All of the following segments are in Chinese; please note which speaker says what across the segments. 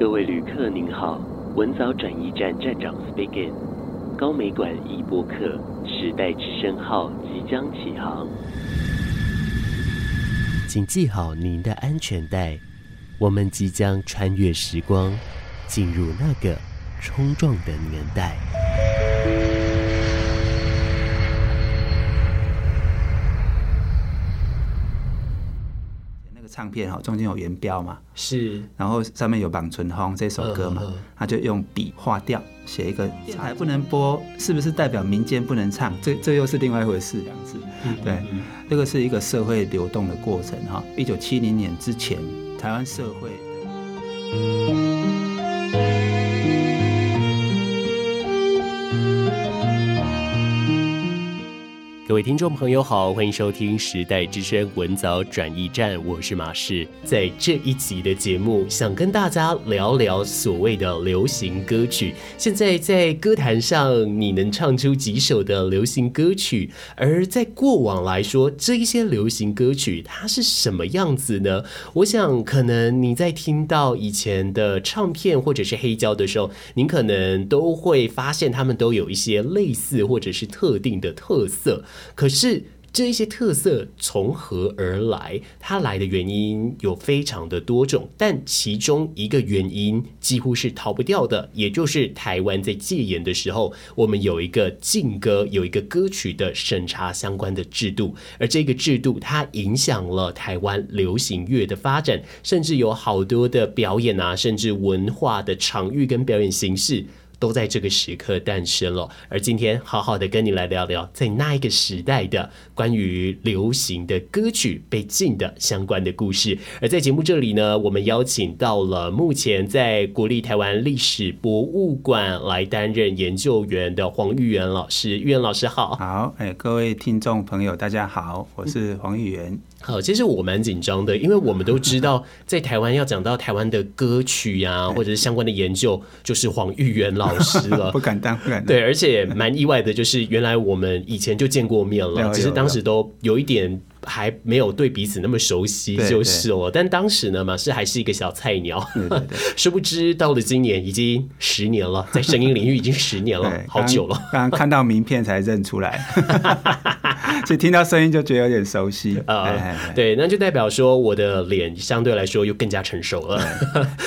Speaker 1: 各位旅客您好，文藻转移站站长 speaking，高美馆一播客时代之声号即将起航，请系好您的安全带，我们即将穿越时光，进入那个冲撞的年代。
Speaker 2: 唱片哈，中间有原标嘛？
Speaker 3: 是，
Speaker 2: 然后上面有《绑春风》这首歌嘛？他就用笔画掉，写一个电台不能播，是不是代表民间不能唱？这这又是另外一回事，这样子。对，这个是一个社会流动的过程哈。一九七零年之前，台湾社会。
Speaker 1: 各位听众朋友好，欢迎收听时代之声文藻转驿站，我是马仕。在这一集的节目，想跟大家聊聊所谓的流行歌曲。现在在歌坛上，你能唱出几首的流行歌曲？而在过往来说，这一些流行歌曲它是什么样子呢？我想，可能你在听到以前的唱片或者是黑胶的时候，您可能都会发现它们都有一些类似或者是特定的特色。可是这一些特色从何而来？它来的原因有非常的多种，但其中一个原因几乎是逃不掉的，也就是台湾在戒严的时候，我们有一个禁歌，有一个歌曲的审查相关的制度，而这个制度它影响了台湾流行乐的发展，甚至有好多的表演啊，甚至文化的场域跟表演形式。都在这个时刻诞生了，而今天好好的跟你来聊聊，在那一个时代的关于流行的歌曲被禁的相关的故事。而在节目这里呢，我们邀请到了目前在国立台湾历史博物馆来担任研究员的黄玉元老师。玉元老师好，
Speaker 2: 好，哎，各位听众朋友，大家好，我是黄玉元。
Speaker 1: 好，其实我蛮紧张的，因为我们都知道，在台湾要讲到台湾的歌曲呀、啊，或者是相关的研究，就是黄玉元老师了。
Speaker 2: 不敢当，不敢当。
Speaker 1: 对，而且蛮意外的，就是原来我们以前就见过面了，只是当时都有一点。还没有对彼此那么熟悉，就是哦。但当时呢，马氏还是一个小菜鸟，殊不知到了今年已经十年了，在声音领域已经十年了，好久了。
Speaker 2: 刚 刚看到名片才认出来，所以听到声音就觉得有点熟悉啊。
Speaker 1: 呃、对，那就代表说我的脸相对来说又更加成熟了。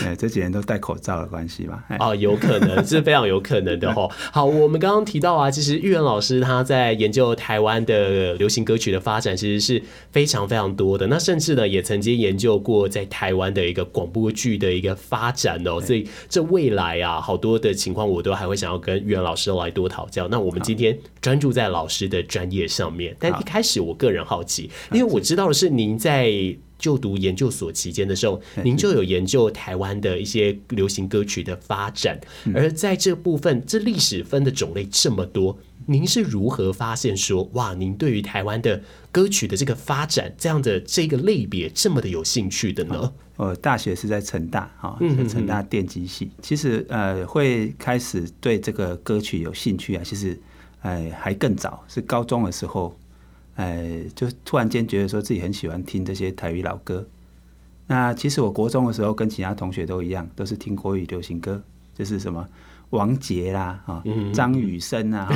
Speaker 2: 对，这几年都戴口罩的关系吧？
Speaker 1: 哦，有可能，这是非常有可能的哦。好，我们刚刚提到啊，其实玉元老师他在研究台湾的流行歌曲的发展，其实是。非常非常多的，那甚至呢也曾经研究过在台湾的一个广播剧的一个发展哦，所以这未来啊好多的情况我都还会想要跟玉元老师来多讨教。那我们今天专注在老师的专业上面，但一开始我个人好奇，因为我知道的是您在就读研究所期间的时候，您就有研究台湾的一些流行歌曲的发展，而在这部分这历史分的种类这么多。您是如何发现说哇，您对于台湾的歌曲的这个发展这样的这个类别这么的有兴趣的呢？
Speaker 2: 呃，大学是在成大哈，成大电机系。其实呃，会开始对这个歌曲有兴趣啊，其实哎还更早，是高中的时候，哎就突然间觉得说自己很喜欢听这些台语老歌。那其实我国中的时候跟其他同学都一样，都是听国语流行歌，就是什么。王杰啦，啊，张雨生啊，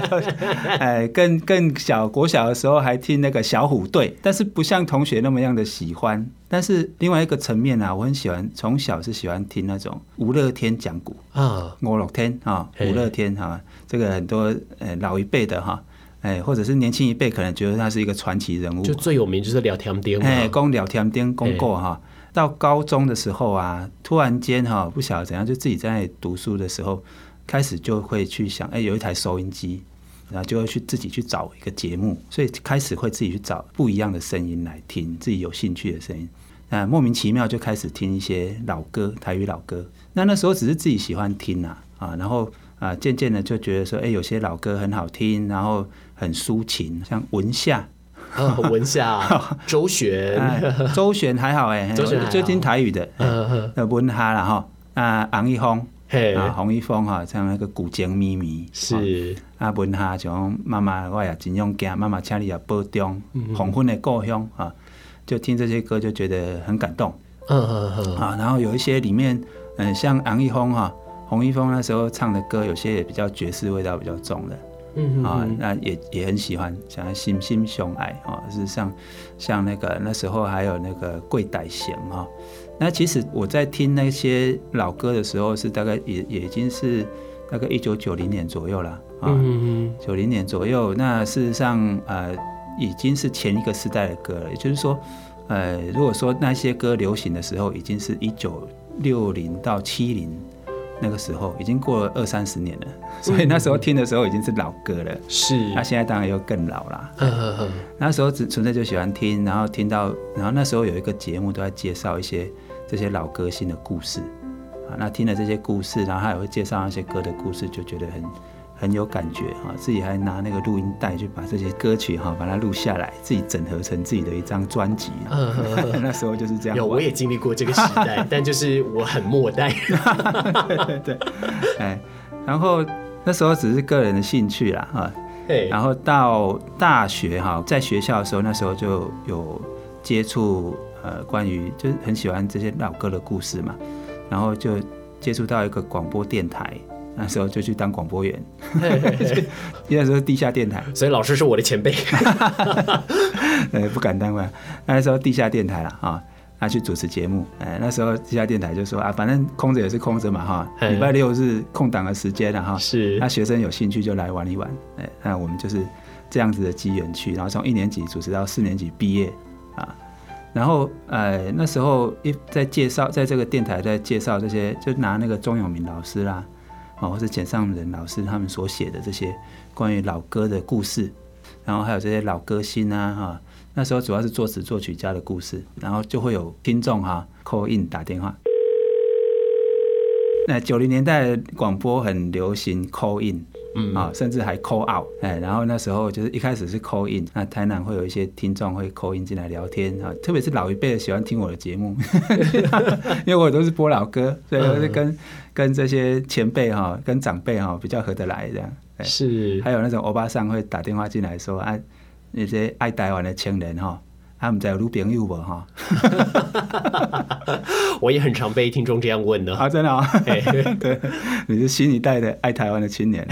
Speaker 2: 哎，更更小国小的时候还听那个小虎队，但是不像同学那么样的喜欢。但是另外一个层面啊，我很喜欢，从小是喜欢听那种吴乐天讲古啊，吴乐天啊，吴乐天哈，这个很多呃老一辈的哈，哎，或者是年轻一辈可能觉得他是一个传奇人物，
Speaker 1: 就最有名就是聊天钉，
Speaker 2: 哎，讲廖添丁讲过哈。到高中的时候啊，突然间哈，不晓得怎样，就自己在读书的时候，开始就会去想，哎，有一台收音机，然后就会去自己去找一个节目，所以开始会自己去找不一样的声音来听，自己有兴趣的声音，那，莫名其妙就开始听一些老歌，台语老歌。那那时候只是自己喜欢听呐，啊，然后啊，渐渐的就觉得说，哎，有些老歌很好听，然后很抒情，像文夏。
Speaker 1: 文夏、周璇、
Speaker 2: 周璇还好哎，就听台语的，呃，文夏啦哈，啊，洪一峰，啊，洪一峰哈，像那个古井咪咪
Speaker 1: 是，
Speaker 2: 啊，文夏像妈妈我也真勇敢，妈妈请你也保重，黄昏的故乡啊，就听这些歌就觉得很感动，嗯嗯嗯，啊，然后有一些里面嗯，像昂一峰哈，洪一峰那时候唱的歌，有些也比较爵士味道比较重的。嗯啊，那也也很喜欢，像《心心相爱》啊，是像像那个那时候还有那个《贵歹贤》哈。那其实我在听那些老歌的时候，是大概也也已经是大概一九九零年左右了啊，九零年左右。那事实上呃，已经是前一个时代的歌了。也就是说，呃，如果说那些歌流行的时候，已经是一九六零到七零。那个时候已经过了二三十年了，所以那时候听的时候已经是老歌了。是，那现在当然又更老了。那时候只纯粹就喜欢听，然后听到，然后那时候有一个节目都在介绍一些这些老歌星的故事啊。那听了这些故事，然后他也会介绍那些歌的故事，就觉得很。很有感觉哈，自己还拿那个录音带去把这些歌曲哈把它录下来，自己整合成自己的一张专辑。那时候就是这样。
Speaker 1: 有，我也经历过这个时代，但就是我很末代。
Speaker 2: 对 对对，哎，然后那时候只是个人的兴趣啦哈。对。然后到大学哈，在学校的时候，那时候就有接触呃关于就是很喜欢这些老歌的故事嘛，然后就接触到一个广播电台。那时候就去当广播员，那时候地下电台，
Speaker 1: 所以老师是我的前辈，
Speaker 2: 呃，不敢当嘛。那时候地下电台了啊，那去主持节目，哎，那时候地下电台就说啊，反正空着也是空着嘛哈，礼拜六是空档的时间了哈，是，那学生有兴趣就来玩一玩，哎，那我们就是这样子的机缘去，然后从一年级主持到四年级毕业啊，然后呃那时候一在介绍，在这个电台在介绍这些，就拿那个钟永明老师啦。啊，或者简上仁老师他们所写的这些关于老歌的故事，然后还有这些老歌星啊，哈，那时候主要是作词作曲家的故事，然后就会有听众哈 call in 打电话。那九零年代广播很流行 call in。嗯啊，甚至还 call out，哎，然后那时候就是一开始是 call in，那台南会有一些听众会 call in 进来聊天啊，特别是老一辈的喜欢听我的节目，因为我都是播老歌，所以我是跟跟这些前辈哈，跟长辈哈比较合得来这样。是，还有那种欧巴桑会打电话进来说啊，那些爱台湾的青年哈。他们在有女朋友不哈？
Speaker 1: 我也很常被听众这样问的。
Speaker 2: 啊，真的啊？对，你是新一代的爱台湾的青年。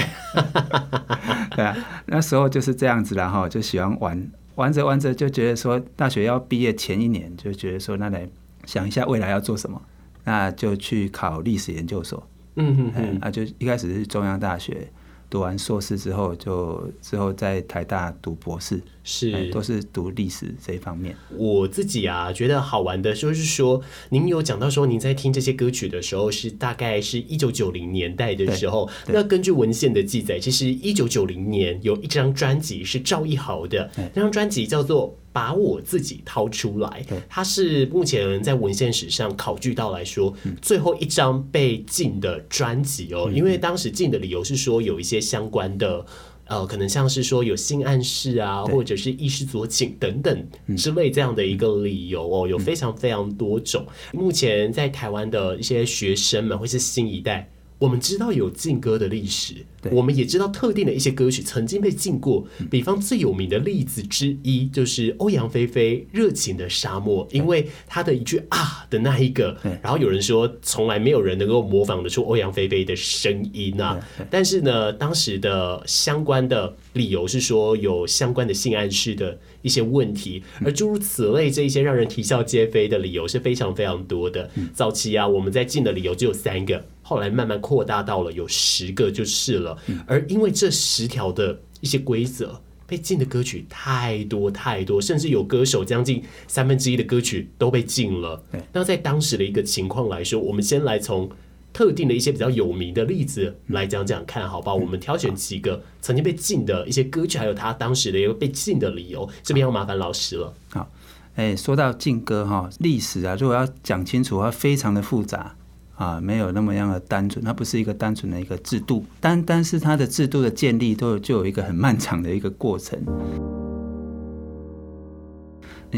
Speaker 2: 对啊，那时候就是这样子了哈，就喜欢玩，玩着玩着就觉得说，大学要毕业前一年就觉得说，那来想一下未来要做什么，那就去考历史研究所。嗯哼哼，那就一开始是中央大学。读完硕士之后，就之后在台大读博士，是都是读历史这一方面。
Speaker 1: 我自己啊，觉得好玩的就是说，您有讲到说，您在听这些歌曲的时候，是大概是一九九零年代的时候。那根据文献的记载，其实一九九零年有一张专辑是赵一豪的，那张专辑叫做。把我自己掏出来，它是目前在文献史上考据到来说最后一张被禁的专辑哦，因为当时禁的理由是说有一些相关的呃，可能像是说有性暗示啊，或者是意识左倾等等之类这样的一个理由哦，有非常非常多种。目前在台湾的一些学生们，或是新一代。我们知道有禁歌的历史，我们也知道特定的一些歌曲曾经被禁过。比方最有名的例子之一就是欧阳菲菲《热情的沙漠》，因为她的一句啊的那一个，然后有人说从来没有人能够模仿得出欧阳菲菲的声音啊。但是呢，当时的相关的理由是说有相关的性暗示的一些问题，而诸如此类这一些让人啼笑皆非的理由是非常非常多的。早期啊，我们在禁的理由只有三个。后来慢慢扩大到了有十个就是了，而因为这十条的一些规则被禁的歌曲太多太多，甚至有歌手将近三分之一的歌曲都被禁了。那在当时的一个情况来说，我们先来从特定的一些比较有名的例子来讲讲看，好吧？我们挑选几个曾经被禁的一些歌曲，还有他当时的一个被禁的理由。这边要麻烦老师了。
Speaker 2: 好，哎，说到禁歌哈，历史啊，如果要讲清楚，它非常的复杂。啊，没有那么样的单纯，它不是一个单纯的一个制度，单单是它的制度的建立，都有就有一个很漫长的一个过程。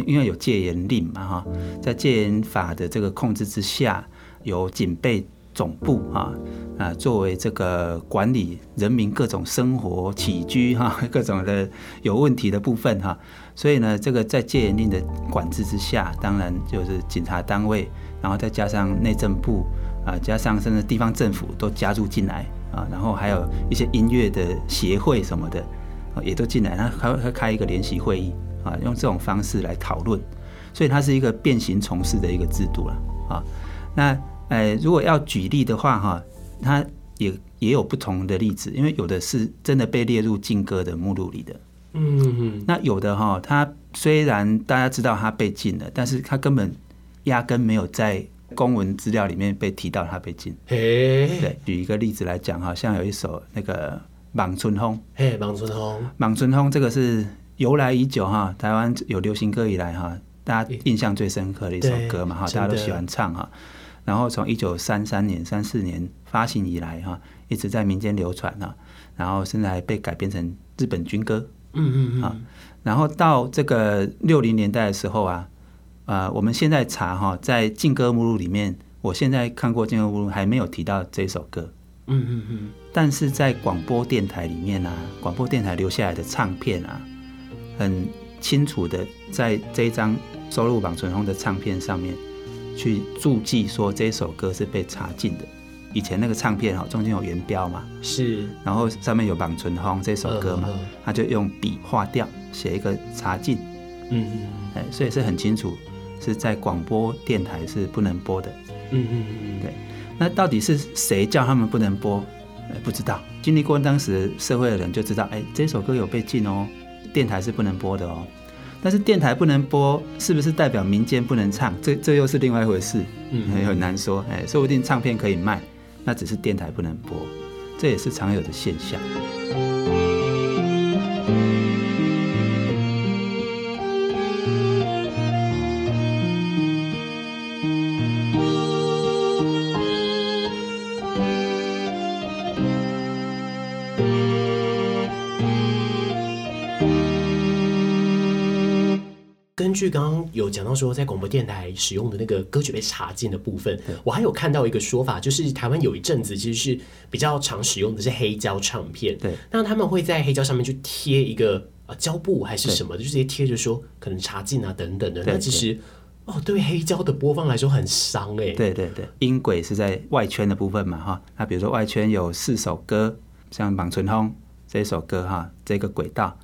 Speaker 2: 因为有戒严令嘛，哈，在戒严法的这个控制之下，有警备总部啊啊作为这个管理人民各种生活起居哈 各种的有问题的部分哈，所以呢，这个在戒严令的管制之下，当然就是警察单位，然后再加上内政部。啊，加上甚至地方政府都加入进来啊，然后还有一些音乐的协会什么的，也都进来，他还会开一个联席会议啊，用这种方式来讨论，所以它是一个变形从事的一个制度了啊。那呃，如果要举例的话哈，它也也有不同的例子，因为有的是真的被列入禁歌的目录里的，嗯。嗯，那有的哈，它虽然大家知道它被禁了，但是它根本压根没有在公文资料里面被提到它被禁。嘿，对，举一个例子来讲哈，像有一首那个《莽春风》，嘿，《莽春风》，《莽春风》这个是由来已久哈，台湾有流行歌以来哈，大家印象最深刻的一首歌嘛哈，大家都喜欢唱哈。然后从一九三三年、三四年发行以来哈，一直在民间流传啊，然后现在还被改编成日本军歌，嗯嗯嗯，然后到这个六零年代的时候啊，啊，我们现在查哈，在禁歌目录里面，我现在看过禁歌目录还没有提到这首歌，嗯嗯嗯，但是在广播电台里面啊，广播电台留下来的唱片啊，很清楚的在这一张收录榜存红的唱片上面。去注记说这首歌是被查禁的。以前那个唱片哈，中间有原标嘛，是，然后上面有《望春风》这首歌嘛，他就用笔划掉，写一个查禁。嗯嗯，哎，所以是很清楚，是在广播电台是不能播的。嗯嗯嗯，对。那到底是谁叫他们不能播？哎，不知道。经历过当时社会的人就知道，哎，这首歌有被禁哦，电台是不能播的哦。但是电台不能播，是不是代表民间不能唱？这这又是另外一回事，嗯，很难说。哎，说不定唱片可以卖，那只是电台不能播，这也是常有的现象。
Speaker 1: 有讲到说，在广播电台使用的那个歌曲被查禁的部分，我还有看到一个说法，就是台湾有一阵子其实是比较常使用的是黑胶唱片。对，那他们会在黑胶上面去贴一个呃胶布还是什么的，就直接贴着说可能查禁啊等等的。那其实哦，对黑胶的播放来说很伤哎。对对对，音轨是在外圈的部分嘛哈。那比如说外圈有四首歌，像《望春风》这首歌哈，这个轨道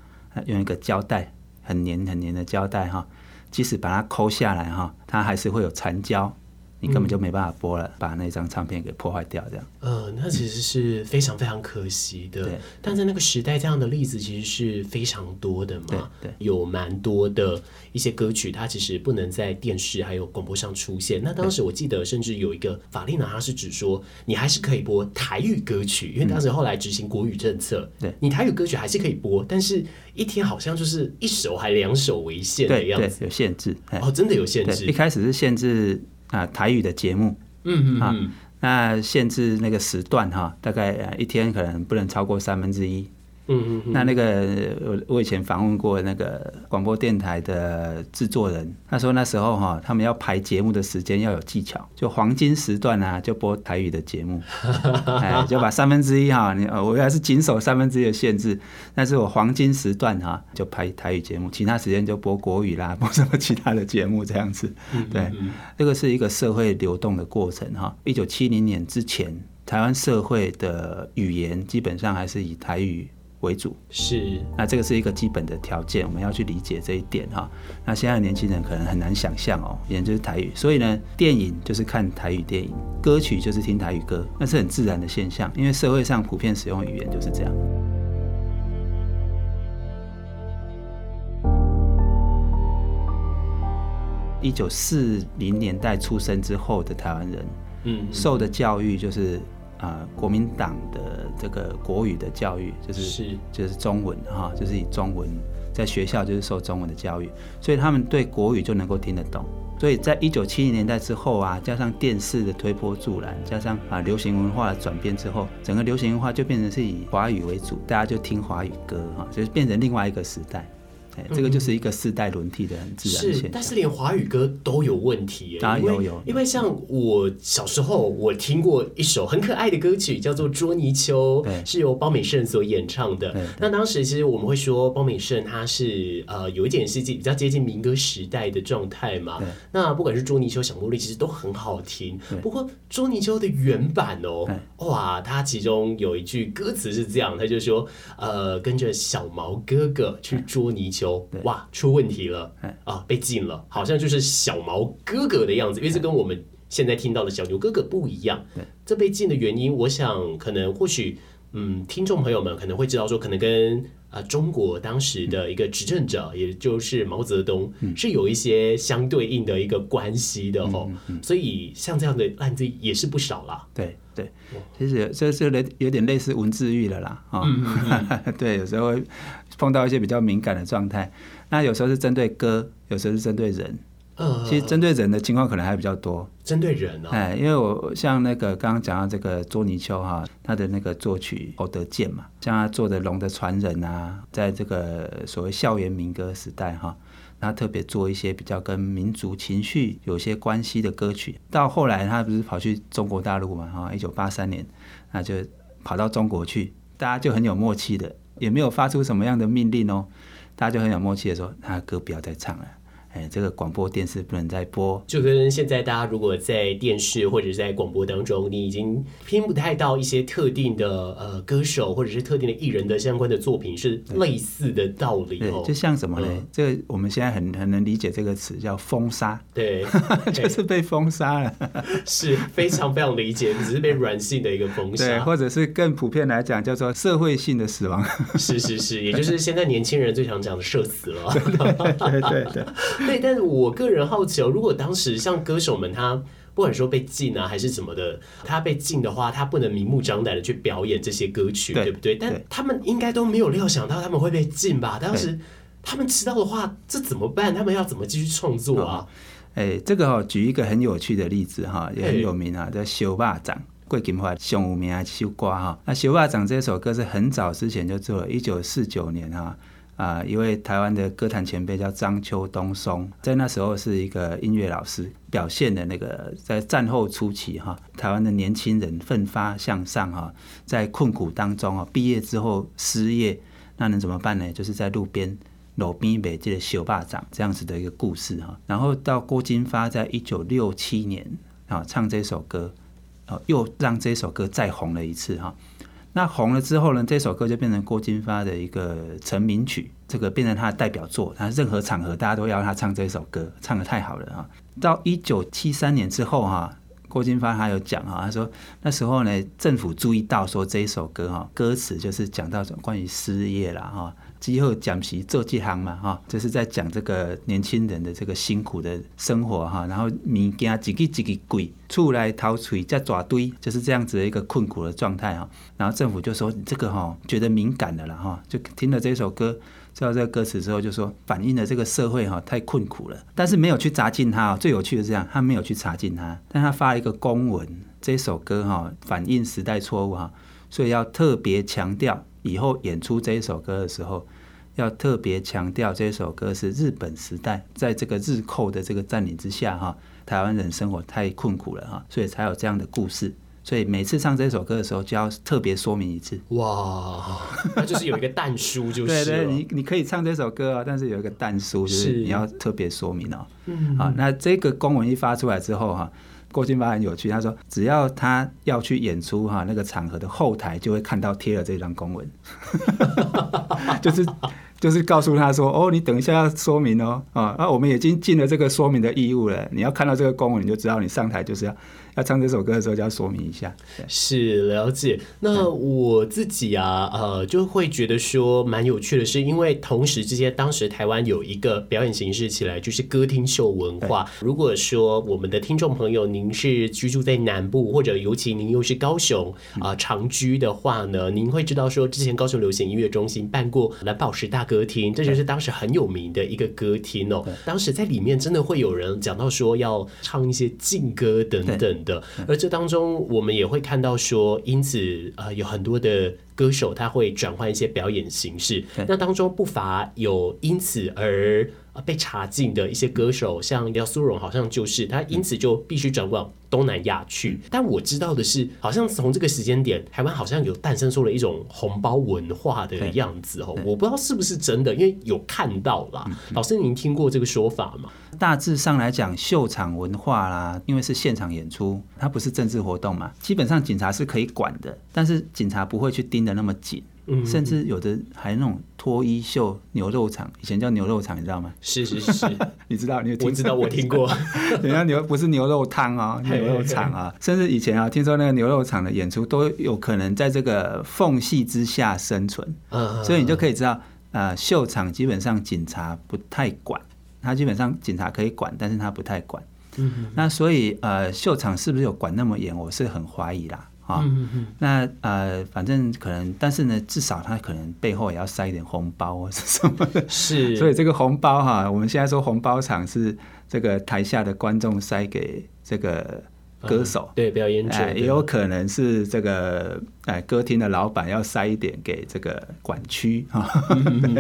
Speaker 1: 用一个胶带很黏很黏的胶带哈。即使把它抠下来哈，它还是会有残胶。你根本就没办法播了，嗯、把那张唱片给破坏掉，这样。呃，那其实是非常非常可惜的。对。但在那个时代，这样的例子其实是非常多的嘛。对。对有蛮多的一些歌曲，它其实不能在电视还有广播上出现。那当时我记得，甚至有一个法令呢，它是指说你还是可以播台语歌曲，因为当时后来执行国语政策，对，你台语歌曲还是可以播，但是一天好像就是一首还两首为限的样子，有限制。哦，真的有限制。一开始是限制。啊，台语的节目，嗯嗯啊，那限制那个时段哈，大概一天可能不能超过三分之一。嗯嗯，那那个我我以前访问过那个广播电台的制作人，他说那时候哈，他们要排节目的时间要有技巧，就黄金时段啊，就播台语的节目，哎，就把三分之一哈，你我还是谨守三分之一的限制，但是我黄金时段哈就拍台语节目，其他时间就播国语啦，播什么其他的节目这样子，对，这个是一个社会流动的过程哈。一九七零年之前，台湾社会的语言基本上还是以台语为主是，那这个是一个基本的条件，我们要去理解这一点哈。那现在的年轻人可能很难想象哦，也就是台语，所以呢，电影就是看台语电影，歌曲就是听台语歌，那是很自然的现象，因为社会上普遍使用语言就是这样。一九四零年代出生之后的台湾人，嗯，受的教育就是。啊、呃，国民党的这个国语的教育就是是就是中文哈，就是以中文在学校就是受中文的教育，所以他们对国语就能够听得懂。所以在一九七零年代之后啊，加上电视的推波助澜，加上啊流行文化的转变之后，整个流行文化就变成是以华语为主，大家就听华语歌哈，就是变成另外一个时代。
Speaker 2: 哎，这个就是一个世代轮替的很自然现象。
Speaker 1: 是，但是连华语歌都有问题。
Speaker 2: 啊，有有。
Speaker 1: 因为像我小时候，我听过一首很可爱的歌曲，叫做《捉泥鳅》，是由包美胜所演唱的。那当时其实我们会说，包美胜他是呃有一点是比较接近民歌时代的状态嘛。那不管是《捉泥鳅》、《小茉莉》，其实都很好听。不过《捉泥鳅》的原版哦，哇，它其中有一句歌词是这样，他就说呃，跟着小毛哥哥去捉泥鳅，哇，出问题了啊，被禁了，好像就是小毛哥哥的样子，因为这跟我们现在听到的小牛哥哥不一样。这被禁的原因，我想可能或许，嗯，听众朋友们可能会知道说，可能跟。啊，中国当时的一个执政者，嗯、也就是毛泽东，嗯、是有一些相对应的一个关系的吼，嗯嗯嗯、所以像这样的案子也是不少啦。
Speaker 2: 对对，其实这这有有点类似文字狱了啦，对，有时候会碰到一些比较敏感的状态，那有时候是针对歌，有时候是针对人。嗯其实针对人的情况可能还比较多。
Speaker 1: 针对人啊，
Speaker 2: 哎，因为我像那个刚刚讲到这个捉泥鳅哈，他的那个作曲侯德健嘛，像他做的《龙的传人》啊，在这个所谓校园民歌时代哈，他特别做一些比较跟民族情绪有些关系的歌曲。到后来他不是跑去中国大陆嘛哈，一九八三年，那就跑到中国去，大家就很有默契的，也没有发出什么样的命令哦，大家就很有默契的说，他的歌不要再唱了。哎，这个广播电视不能再播，
Speaker 1: 就跟现在大家如果在电视或者在广播当中，你已经听不太到一些特定的呃歌手或者是特定的艺人的相关的作品，是类似的道理哦。
Speaker 2: 对，就像什么呢？嗯、这个我们现在很很能理解这个词叫封杀，
Speaker 1: 对，
Speaker 2: 就是被封杀了，
Speaker 1: 是非常非常理解，只是被软性的一个封杀，
Speaker 2: 对，或者是更普遍来讲叫做社会性的死亡，
Speaker 1: 是是是，也就是现在年轻人最常讲的社死了，
Speaker 2: 对对对对。
Speaker 1: 对，但是我个人好奇哦，如果当时像歌手们，他不管说被禁啊，还是怎么的，他被禁的话，他不能明目张胆的去表演这些歌曲，对，对不对？但他们应该都没有料想到他们会被禁吧？当时他们知道的话，这怎么办？他们要怎么继续创作啊？
Speaker 2: 哎，这个哈、哦，举一个很有趣的例子哈，也很有名啊，叫《小霸掌》，桂金华上有名的一首歌哈。那《小霸掌》这首歌是很早之前就做了，一九四九年哈。啊，啊一位台湾的歌坛前辈叫张秋东松，在那时候是一个音乐老师，表现的那个在战后初期哈，台湾的年轻人奋发向上哈，在困苦当中啊，毕业之后失业，那能怎么办呢？就是在路边路边北这个小巴掌这样子的一个故事哈。然后到郭金发在一九六七年啊唱这首歌，又让这首歌再红了一次哈。那红了之后呢，这首歌就变成郭金发的一个成名曲，这个变成他的代表作。他任何场合大家都要他唱这首歌，唱的太好了啊！到一九七三年之后哈，郭金发他有讲哈，他说那时候呢，政府注意到说这一首歌哈，歌词就是讲到关于失业啦哈。之后讲起做这行嘛，哈，就是在讲这个年轻人的这个辛苦的生活哈，然后物件一个一个贵，厝内头锤再抓堆，就是这样子的一个困苦的状态哈。然后政府就说你这个哈觉得敏感的了哈，就听了这首歌，知道这个歌词之后，就说反映了这个社会哈太困苦了，但是没有去查禁他。最有趣的是这样，他没有去查禁他，但他发了一个公文，这首歌哈反映时代错误哈，所以要特别强调。以后演出这一首歌的时候，要特别强调这首歌是日本时代，在这个日寇的这个占领之下，哈，台湾人生活太困苦了，哈，所以才有这样的故事。所以每次唱这首歌的时候，就要特别说明一次。
Speaker 1: 哇，那就是有一个但书，就是
Speaker 2: 对对，你你可以唱这首歌啊，但是有一个但书，就是你要特别说明哦。嗯，好，那这个公文一发出来之后，哈。郭金发很有趣，他说只要他要去演出哈，那个场合的后台就会看到贴了这张公文，就是就是告诉他说哦，你等一下要说明哦，啊，那我们已经尽了这个说明的义务了，你要看到这个公文，你就知道你上台就是要。要唱这首歌的时候，就要说明一下。
Speaker 1: 是了解。那我自己啊，呃，就会觉得说蛮有趣的是，因为同时之间，当时台湾有一个表演形式起来，就是歌厅秀文化。如果说我们的听众朋友您是居住在南部，或者尤其您又是高雄啊、呃、长居的话呢，您会知道说，之前高雄流行音乐中心办过蓝宝石大歌厅，这就是当时很有名的一个歌厅哦。当时在里面真的会有人讲到说要唱一些劲歌等等。的，而这当中我们也会看到说，因此呃有很多的歌手他会转换一些表演形式，那当中不乏有因此而被查禁的一些歌手，像廖苏荣好像就是他因此就必须转往东南亚去。但我知道的是，好像从这个时间点，台湾好像有诞生出了一种红包文化的样子哦，我不知道是不是真的，因为有看到啦。老师，您听过这个说法吗？
Speaker 2: 大致上来讲，秀场文化啦，因为是现场演出，它不是政治活动嘛，基本上警察是可以管的，但是警察不会去盯得那么紧。甚至有的还那种脱衣秀牛肉场，以前叫牛肉场，你知道吗？
Speaker 1: 是是是，
Speaker 2: 你知道？你有听？
Speaker 1: 我知道，我听过。
Speaker 2: 人家牛不是牛肉汤啊，牛肉场啊。甚至以前啊，听说那个牛肉场的演出都有可能在这个缝隙之下生存。嗯，所以你就可以知道，呃，秀场基本上警察不太管，他基本上警察可以管，但是他不太管。嗯，那所以呃，秀场是不是有管那么严？我是很怀疑啦。啊，嗯嗯那呃，反正可能，但是呢，至少他可能背后也要塞一点红包或是什么的。是，所以这个红包哈，我们现在说红包场是这个台下的观众塞给这个。歌手、嗯、对表演者、呃、也有可能是这个哎歌厅的老板要塞一点给这个管区啊，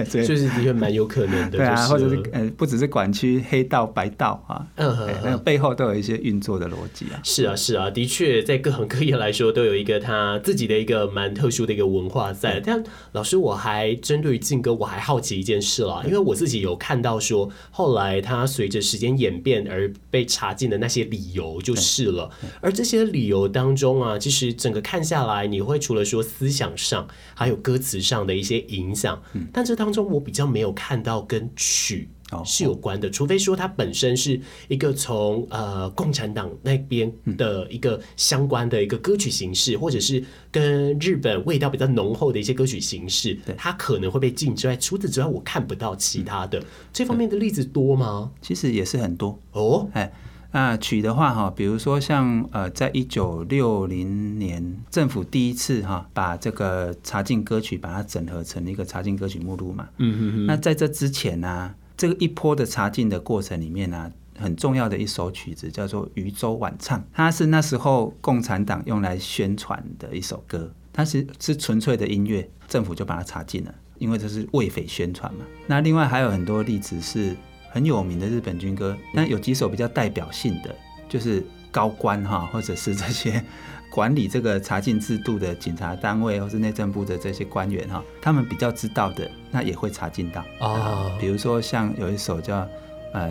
Speaker 1: 确实 的确蛮有可能的，对啊，
Speaker 2: 或者是呃不只是管区黑道白道啊，嗯，那个背后都有一些运作的逻辑啊。
Speaker 1: 是啊是啊，的确在各行各业来说都有一个他自己的一个蛮特殊的一个文化在。但老师我还针对于禁歌我还好奇一件事啦，因为我自己有看到说后来他随着时间演变而被查禁的那些理由就是了。而这些理由当中啊，其实整个看下来，你会除了说思想上，还有歌词上的一些影响，嗯。但这当中我比较没有看到跟曲是有关的，除非说它本身是一个从呃共产党那边的一个相关的一个歌曲形式，或者是跟日本味道比较浓厚的一些歌曲形式，它可能会被禁之外，除此之外我看不到其他的。这方面的例子多吗？
Speaker 2: 其实也是很多。哦，哎。那曲的话哈，比如说像呃，在一九六零年，政府第一次哈把这个查禁歌曲把它整合成一个查禁歌曲目录嘛。嗯嗯嗯。那在这之前呢，这个一波的查禁的过程里面呢，很重要的一首曲子叫做《渔舟晚唱》，它是那时候共产党用来宣传的一首歌，它是是纯粹的音乐，政府就把它查禁了，因为这是为匪宣传嘛。那另外还有很多例子是。很有名的日本军歌，那有几首比较代表性的，就是高官哈，或者是这些 管理这个查禁制度的警察单位，或是内政部的这些官员哈，他们比较知道的，那也会查禁到啊。比如说像有一首叫呃，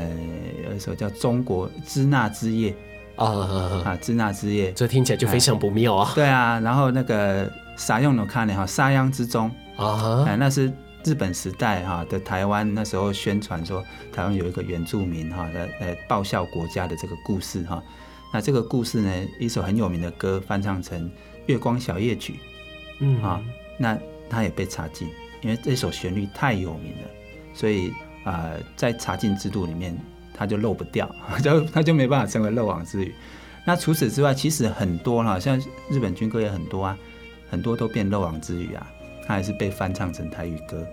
Speaker 2: 有一首叫《中国支那之夜》啊啊，支那之夜，
Speaker 1: 这听起来就非常不妙啊。
Speaker 2: 对啊，然后那个啥用的看呢哈，沙央之中啊，那是。日本时代哈的台湾那时候宣传说台湾有一个原住民哈的呃报效国家的这个故事哈，那这个故事呢，一首很有名的歌翻唱成《月光小夜曲》，嗯啊，那它也被查禁，因为这首旋律太有名了，所以呃在查禁制度里面它就漏不掉，就它就没办法成为漏网之鱼。那除此之外，其实很多哈，像日本军歌也很多啊，很多都变漏网之鱼啊。它还是被翻唱成台语歌，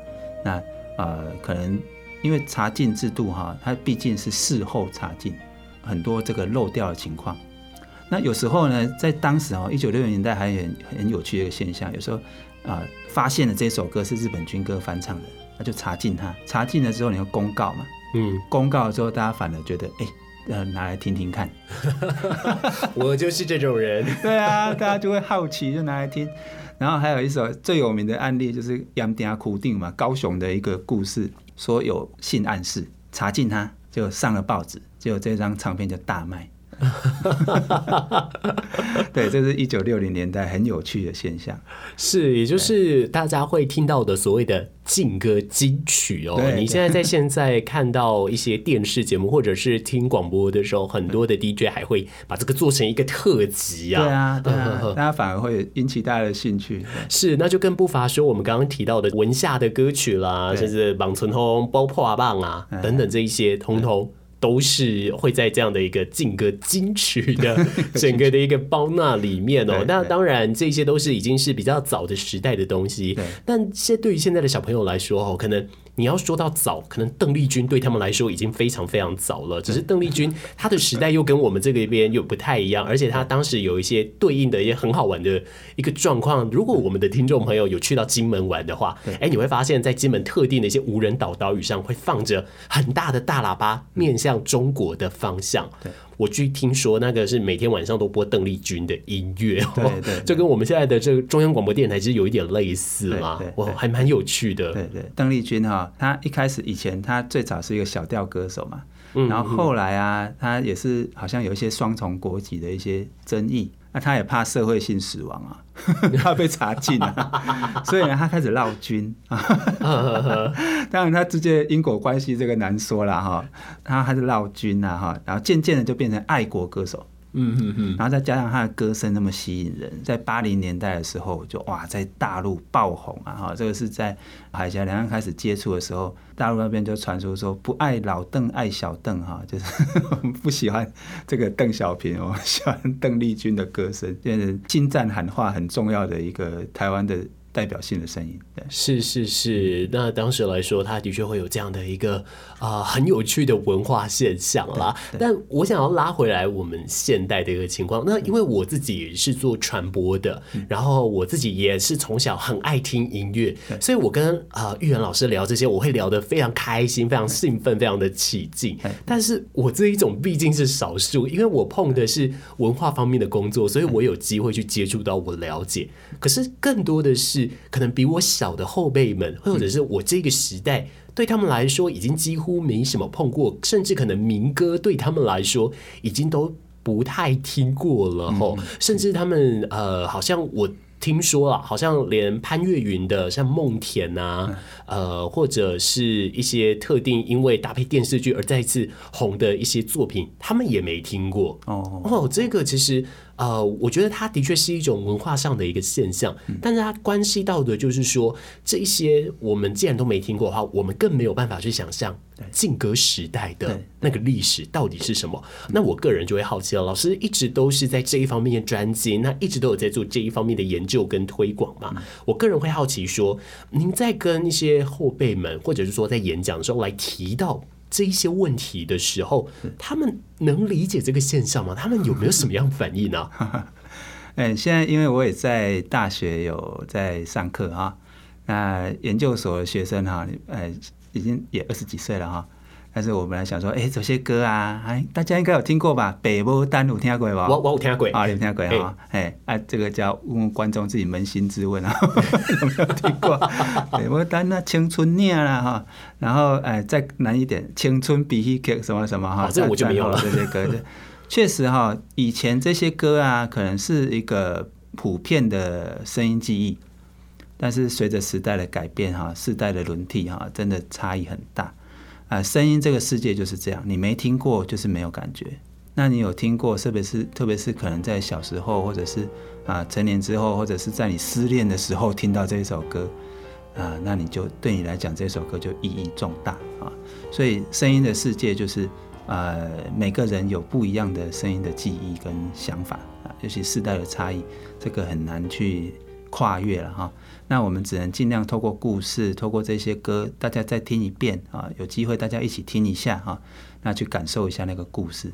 Speaker 2: 那呃，可能因为查禁制度哈，它毕竟是事后查禁，很多这个漏掉的情况。那有时候呢，在当时哦，一九六零年代还很很有趣的一个现象，有时候啊、呃，发现了这首歌是日本军歌翻唱的，那就查禁它。查禁了之后，你要公告嘛，嗯，公告了之后，大家反而觉得，哎，呃，拿来听听看。
Speaker 1: 我就是这种人。
Speaker 2: 对啊，大家就会好奇，就拿来听。然后还有一首最有名的案例，就是盐埕苦定嘛，高雄的一个故事，说有性暗示，查禁他，就上了报纸，结果这张唱片就大卖。对，这是一九六零年代很有趣的现象，
Speaker 1: 是，也就是大家会听到的所谓的劲歌金曲哦。你现在在现在看到一些电视节目或者是听广播的时候，很多的 DJ 还会把这个做成一个特辑啊。
Speaker 2: 对啊，对啊，大家反而会引起大家的兴趣。
Speaker 1: 是，那就更不乏说我们刚刚提到的文夏的歌曲啦，甚至《望春风》、《包破棒》啊等等这一些，通通。都是会在这样的一个劲歌金曲的 整个的一个包纳里面哦。那当然，这些都是已经是比较早的时代的东西。但现对于现在的小朋友来说哦，可能你要说到早，可能邓丽君对他们来说已经非常非常早了。只是邓丽君她的时代又跟我们这个边又不太一样，而且她当时有一些对应的一些很好玩的一个状况。如果我们的听众朋友有去到金门玩的话，哎，你会发现在金门特定的一些无人岛岛屿上会放着很大的大喇叭，面向中国的方向。对。我据听说，那个是每天晚上都播邓丽君的音乐，对 对，就跟我们现在的这个中央广播电台其实有一点类似嘛，我还蛮有趣的。
Speaker 2: 对对，邓丽君哈，她一开始以前她最早是一个小调歌手嘛，然后后来啊，她也是好像有一些双重国籍的一些争议。那他也怕社会性死亡啊，怕被查禁啊，所以呢，他开始闹军啊。当然，他直接因果关系这个难说了哈。他还是闹军啊哈，然后渐渐的就变成爱国歌手。嗯嗯嗯，然后再加上他的歌声那么吸引人，在八零年代的时候就哇，在大陆爆红啊哈，这个是在海峡两岸开始接触的时候，大陆那边就传出说不爱老邓爱小邓哈，就是 不喜欢这个邓小平哦，喜欢邓丽君的歌声，变成心战喊话很重要的一个台湾的。代表性的声音，对，
Speaker 1: 是是是。那当时来说，他的确会有这样的一个啊、呃、很有趣的文化现象啦。但我想要拉回来我们现代的一个情况。那因为我自己是做传播的，然后我自己也是从小很爱听音乐，所以我跟啊玉元老师聊这些，我会聊得非常开心、非常兴奋、非常的起劲。但是我这一种毕竟是少数，因为我碰的是文化方面的工作，所以我有机会去接触到，我了解。可是更多的是。可能比我小的后辈们，或者是我这个时代，对他们来说已经几乎没什么碰过，甚至可能民歌对他们来说已经都不太听过了吼，甚至他们呃，好像我听说啊，好像连潘越云的像梦田呐，呃，或者是一些特定因为搭配电视剧而再次红的一些作品，他们也没听过。哦。哦，这个其实。呃，我觉得它的确是一种文化上的一个现象，但是它关系到的就是说，这一些我们既然都没听过的话，我们更没有办法去想象禁歌时代的那个历史到底是什么。那我个人就会好奇了，老师一直都是在这一方面的专精，那一直都有在做这一方面的研究跟推广嘛。我个人会好奇说，您在跟一些后辈们，或者是说在演讲的时候来提到。这一些问题的时候，他们能理解这个现象吗？他们有没有什么样反应呢？
Speaker 2: 嗯，现在因为我也在大学有在上课哈，那研究所的学生哈，呃，已经也二十几岁了哈。但是我本来想说，哎、欸，这些歌啊，哎，大家应该有听过吧？北波丹有听过吧？
Speaker 1: 我我有听过
Speaker 2: 啊，有听过哈。哎，啊，这个叫问观众自己扪心自问啊，有没有听过？北无单啊，青春念啦哈。然后哎，再难一点，青春必须给什么什么哈？
Speaker 1: 哦、这个我就没有了。
Speaker 2: 这些歌，确实哈，以前这些歌啊，可能是一个普遍的声音记忆，但是随着时代的改变哈，世代的轮替哈，真的差异很大。啊，声音这个世界就是这样，你没听过就是没有感觉。那你有听过，特别是特别是可能在小时候，或者是啊成年之后，或者是在你失恋的时候听到这一首歌，啊，那你就对你来讲这首歌就意义重大啊。所以声音的世界就是呃每个人有不一样的声音的记忆跟想法啊，尤其世代的差异，这个很难去跨越了哈。那我们只能尽量透过故事，透过这些歌，大家再听一遍啊，有机会大家一起听一下哈，那去感受一下那个故事。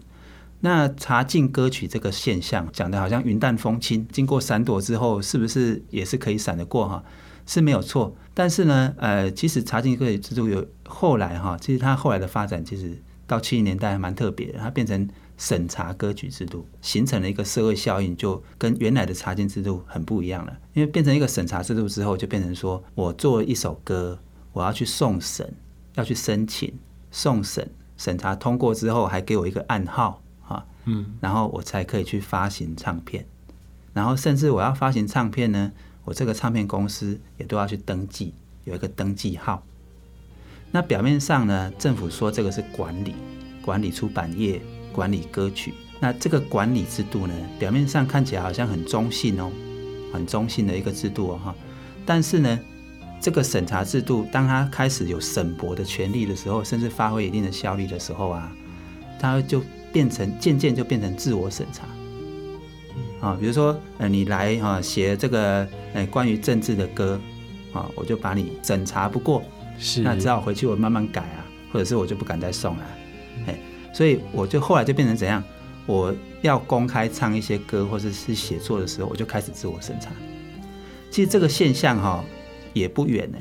Speaker 2: 那查禁歌曲这个现象，讲的好像云淡风轻，经过闪躲之后，是不是也是可以闪得过哈？是没有错。但是呢，呃，其实查禁歌曲制度有后来哈，其实它后来的发展，其实到七零年代还蛮特别，它变成。审查歌曲制度形成了一个社会效应，就跟原来的查禁制度很不一样了。因为变成一个审查制度之后，就变成说我做一首歌，我要去送审，要去申请送审，审查通过之后，还给我一个暗号啊，嗯，然后我才可以去发行唱片。然后甚至我要发行唱片呢，我这个唱片公司也都要去登记，有一个登记号。那表面上呢，政府说这个是管理，管理出版业。管理歌曲，那这个管理制度呢，表面上看起来好像很中性哦，很中性的一个制度哦哈。但是呢，这个审查制度，当它开始有审驳的权利的时候，甚至发挥一定的效力的时候啊，它就变成渐渐就变成自我审查。啊，比如说，呃，你来啊写这个呃关于政治的歌啊，我就把你审查不过，是，那只好回去我慢慢改啊，或者是我就不敢再送了，哎，所以我就后来就变成怎样？我要公开唱一些歌或者是写作的时候，我就开始自我审查。其实这个现象哈也不远呢。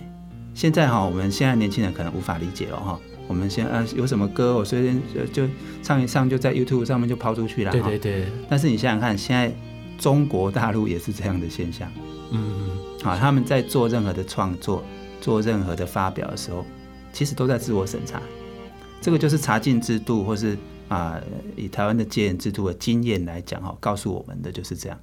Speaker 2: 现在哈，我们现在年轻人可能无法理解了哈。我们现在啊有什么歌，我随便就唱一唱，就在 YouTube 上面就抛出去了。
Speaker 1: 对对对。
Speaker 2: 但是你想想看，现在中国大陆也是这样的现象。嗯。啊，他们在做任何的创作、做任何的发表的时候，其实都在自我审查。这个就是查禁制度，或是。啊，以台湾的戒严制度的经验来讲，哈，告诉我们的就是这样。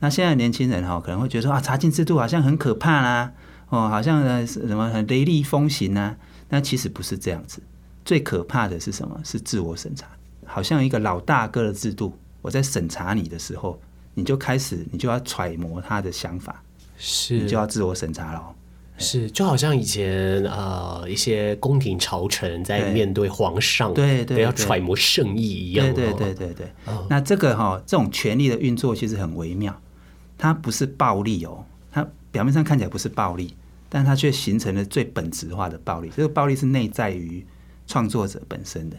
Speaker 2: 那现在年轻人哈，可能会觉得说啊，查禁制度好像很可怕啦，哦，好像呢什么很雷厉风行啊。那其实不是这样子，最可怕的是什么？是自我审查。好像一个老大哥的制度，我在审查你的时候，你就开始，你就要揣摩他的想法，是，你就要自我审查了。
Speaker 1: 是，就好像以前呃一些宫廷朝臣在面对皇上，
Speaker 2: 对对，对，
Speaker 1: 要揣摩圣意一样。
Speaker 2: 对对对对对。哦、那这个哈、哦，这种权力的运作其实很微妙，它不是暴力哦，它表面上看起来不是暴力，但它却形成了最本质化的暴力。这个暴力是内在于创作者本身的。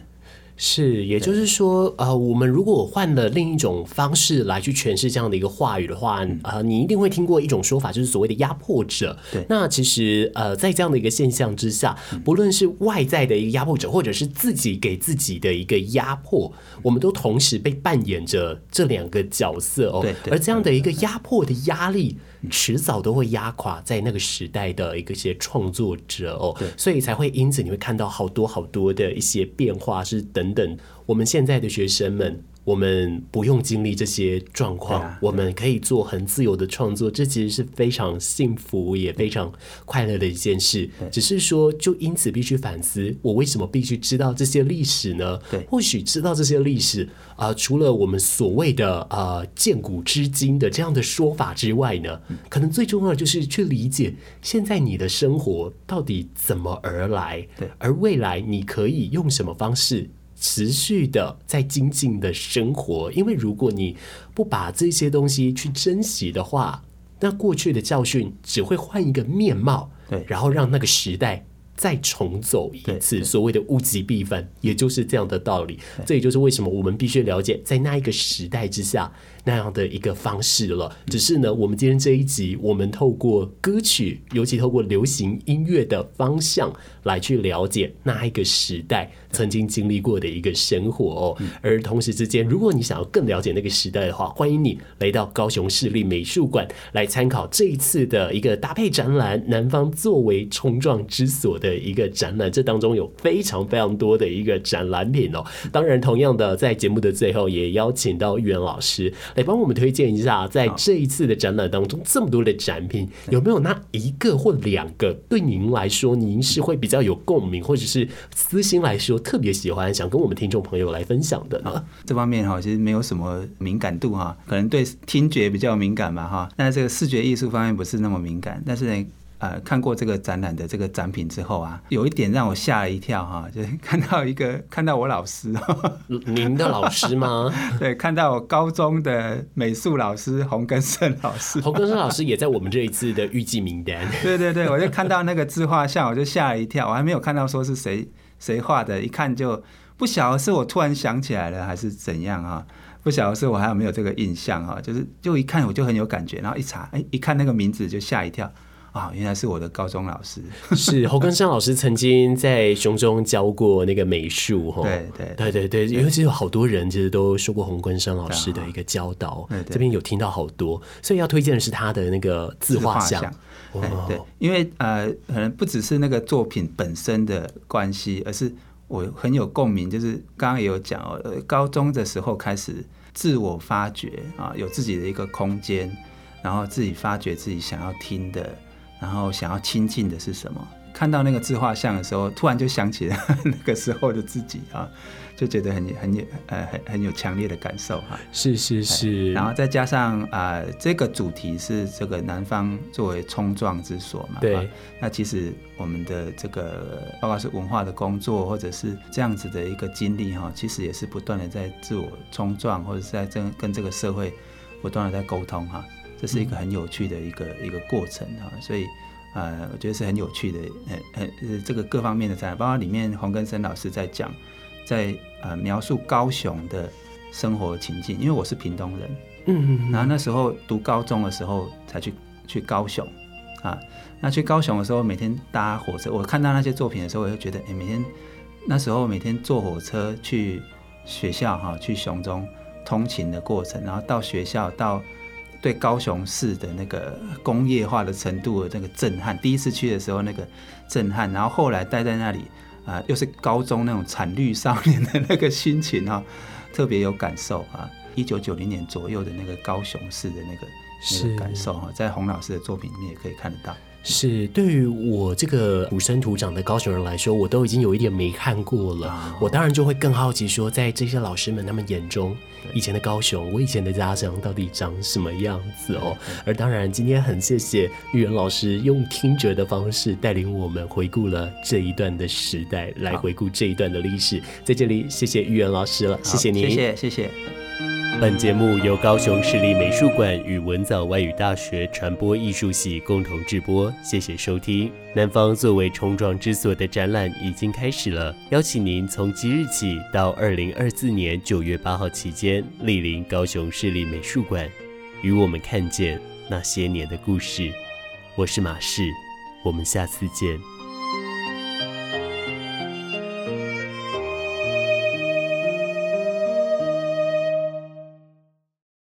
Speaker 1: 是，也就是说，呃，我们如果换了另一种方式来去诠释这样的一个话语的话，嗯、呃，你一定会听过一种说法，就是所谓的压迫者。对，那其实，呃，在这样的一个现象之下，不论是外在的一个压迫者，或者是自己给自己的一个压迫，我们都同时被扮演着这两个角色哦。对，对，而这样的一个压迫的压力。迟早都会压垮在那个时代的一个些创作者哦，所以才会因此你会看到好多好多的一些变化是等等，我们现在的学生们。我们不用经历这些状况，啊，我们可以做很自由的创作，这其实是非常幸福也非常快乐的一件事。只是说，就因此必须反思，我为什么必须知道这些历史呢？对，或许知道这些历史啊，呃，除了我们所谓的呃见古知今的这样的说法之外呢，可能最重要的就是去理解现在你的生活到底怎么而来，对，而未来你可以用什么方式。持续的在精进的生活，因为如果你不把这些东西去珍惜的话，那过去的教训只会换一个面貌，对，然后让那个时代再重走一次。所谓的物极必反，也就是这样的道理。这也就是为什么我们必须了解，在那一个时代之下。那样的一个方式了，只是呢，我们今天这一集，我们透过歌曲，尤其透过流行音乐的方向来去了解那一个时代曾经经历过的一个生活哦。而同时之间，如果你想要更了解那个时代的话，欢迎你来到高雄市立美术馆来参考这一次的一个搭配展览《南方作为冲撞之所》的一个展览。这当中有非常非常多的一个展览品哦。当然，同样的，在节目的最后，也邀请到郁元老师。来帮我们推荐一下，在这一次的展览当中，这么多的展品，有没有那一个或两个对您来说，您是会比较有共鸣，或者是私心来说特别喜欢，想跟我们听众朋友来分享的呢？
Speaker 2: 这方面哈，其实没有什么敏感度哈，可能对听觉比较敏感吧哈，但是这个视觉艺术方面不是那么敏感，但是呢。呃，看过这个展览的这个展品之后啊，有一点让我吓了一跳哈，就是看到一个看到我老师，
Speaker 1: 您的老师吗？
Speaker 2: 对，看到我高中的美术老师洪根胜老师，
Speaker 1: 洪根胜老师也在我们这一次的预计名单。
Speaker 2: 对对对，我就看到那个自画像，我就吓了一跳，我还没有看到说是谁谁画的，一看就不晓得是我突然想起来了还是怎样啊？不晓得是我还有没有这个印象哈，就是就一看我就很有感觉，然后一查，哎，一看那个名字就吓一跳。啊，原来是我的高中老师，
Speaker 1: 是侯根生老师曾经在雄中教过那个美术，哈，
Speaker 2: 对对
Speaker 1: 对。对对，因为其实有好多人其实都受过侯根生老师的一个教导，这边有听到好多，所以要推荐的是他的那个自画像，
Speaker 2: 对对，因为呃，可能不只是那个作品本身的关系，而是我很有共鸣，就是刚刚也有讲哦，高中的时候开始自我发掘啊，有自己的一个空间，然后自己发掘自己想要听的。然后想要亲近的是什么？看到那个自画像的时候，突然就想起了 那个时候的自己啊，就觉得很很有呃很很有强烈的感受哈。
Speaker 1: 是是是。
Speaker 2: 然后再加上啊、呃，这个主题是这个南方作为冲撞之所嘛。
Speaker 1: 对。
Speaker 2: 那其实我们的这个包括是文化的工作，或者是这样子的一个经历哈，其实也是不断的在自我冲撞，或者是在这跟这个社会不断的在沟通哈。这是一个很有趣的一个、嗯、一个过程啊，所以呃，我觉得是很有趣的，呃呃，这个各方面的展览，包括里面黄根生老师在讲，在呃描述高雄的生活情境，因为我是屏东人，嗯嗯，然后那时候读高中的时候才去去高雄，啊，那去高雄的时候每天搭火车，我看到那些作品的时候，我就觉得，哎，每天那时候每天坐火车去学校哈，去雄中通勤的过程，然后到学校到。对高雄市的那个工业化的程度的那个震撼，第一次去的时候那个震撼，然后后来待在那里啊、呃，又是高中那种惨绿少年的那个心情哈、哦，特别有感受啊。一九九零年左右的那个高雄市的那个那个感受哈，在洪老师的作品里面也可以看得到。
Speaker 1: 是，对于我这个土生土长的高雄人来说，我都已经有一点没看过了。哦、我当然就会更好奇，说在这些老师们他们眼中，以前的高雄，我以前的家乡到底长什么样子哦？而当然，今天很谢谢玉元老师用听觉的方式带领我们回顾了这一段的时代，来回顾这一段的历史。在这里，谢谢玉元老师了，谢谢您，
Speaker 2: 谢谢，谢谢。
Speaker 1: 本节目由高雄市立美术馆与文藻外语大学传播艺术系共同制播，谢谢收听。南方作为冲撞之所的展览已经开始了，邀请您从即日起到二零二四年九月八号期间莅临高雄市立美术馆，与我们看见那些年的故事。我是马氏，我们下次见。